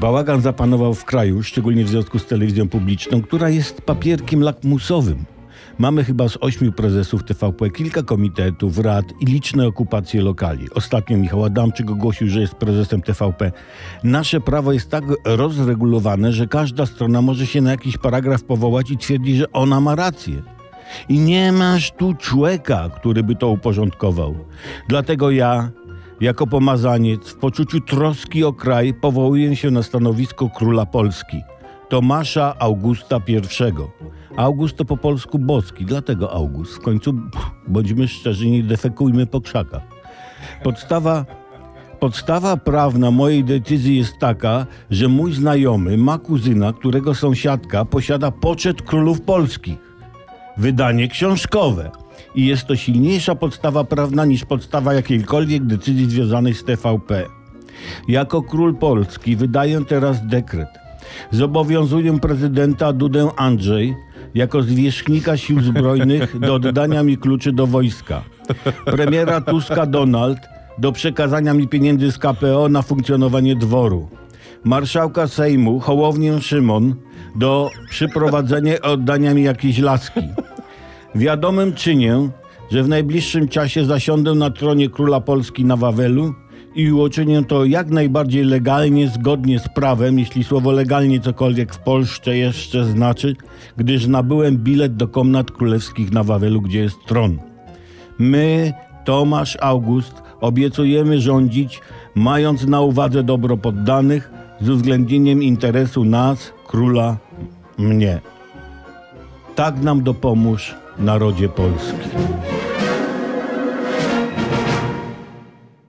Bałagan zapanował w kraju, szczególnie w związku z telewizją publiczną, która jest papierkiem lakmusowym. Mamy chyba z ośmiu prezesów TVP kilka komitetów, rad i liczne okupacje lokali. Ostatnio Michał Adamczyk ogłosił, że jest prezesem TVP. Nasze prawo jest tak rozregulowane, że każda strona może się na jakiś paragraf powołać i twierdzi, że ona ma rację. I nie masz tu człowieka, który by to uporządkował. Dlatego ja, jako pomazaniec, w poczuciu troski o kraj, powołuję się na stanowisko króla Polski, Tomasza Augusta I. August to po polsku boski, dlatego August. W końcu, bądźmy szczerzy, nie defekujmy po krzakach. Podstawa, podstawa prawna mojej decyzji jest taka, że mój znajomy ma kuzyna, którego sąsiadka posiada poczet królów polskich wydanie książkowe. I jest to silniejsza podstawa prawna niż podstawa jakiejkolwiek decyzji związanej z TVP. Jako król Polski wydaję teraz dekret. Zobowiązuję prezydenta Dudę Andrzej jako zwierzchnika sił zbrojnych do oddania mi kluczy do wojska. Premiera Tuska Donald do przekazania mi pieniędzy z KPO na funkcjonowanie dworu marszałka Sejmu Hołownię Szymon do przyprowadzenia oddania mi jakiejś laski. Wiadomym czynię, że w najbliższym czasie zasiądę na tronie króla Polski na Wawelu i uczynię to jak najbardziej legalnie, zgodnie z prawem, jeśli słowo legalnie cokolwiek w Polsce jeszcze znaczy, gdyż nabyłem bilet do komnat królewskich na Wawelu, gdzie jest tron. My, Tomasz August, obiecujemy rządzić, mając na uwadze dobro poddanych, z uwzględnieniem interesu nas, króla, mnie. Tak nam dopomóż, narodzie polski.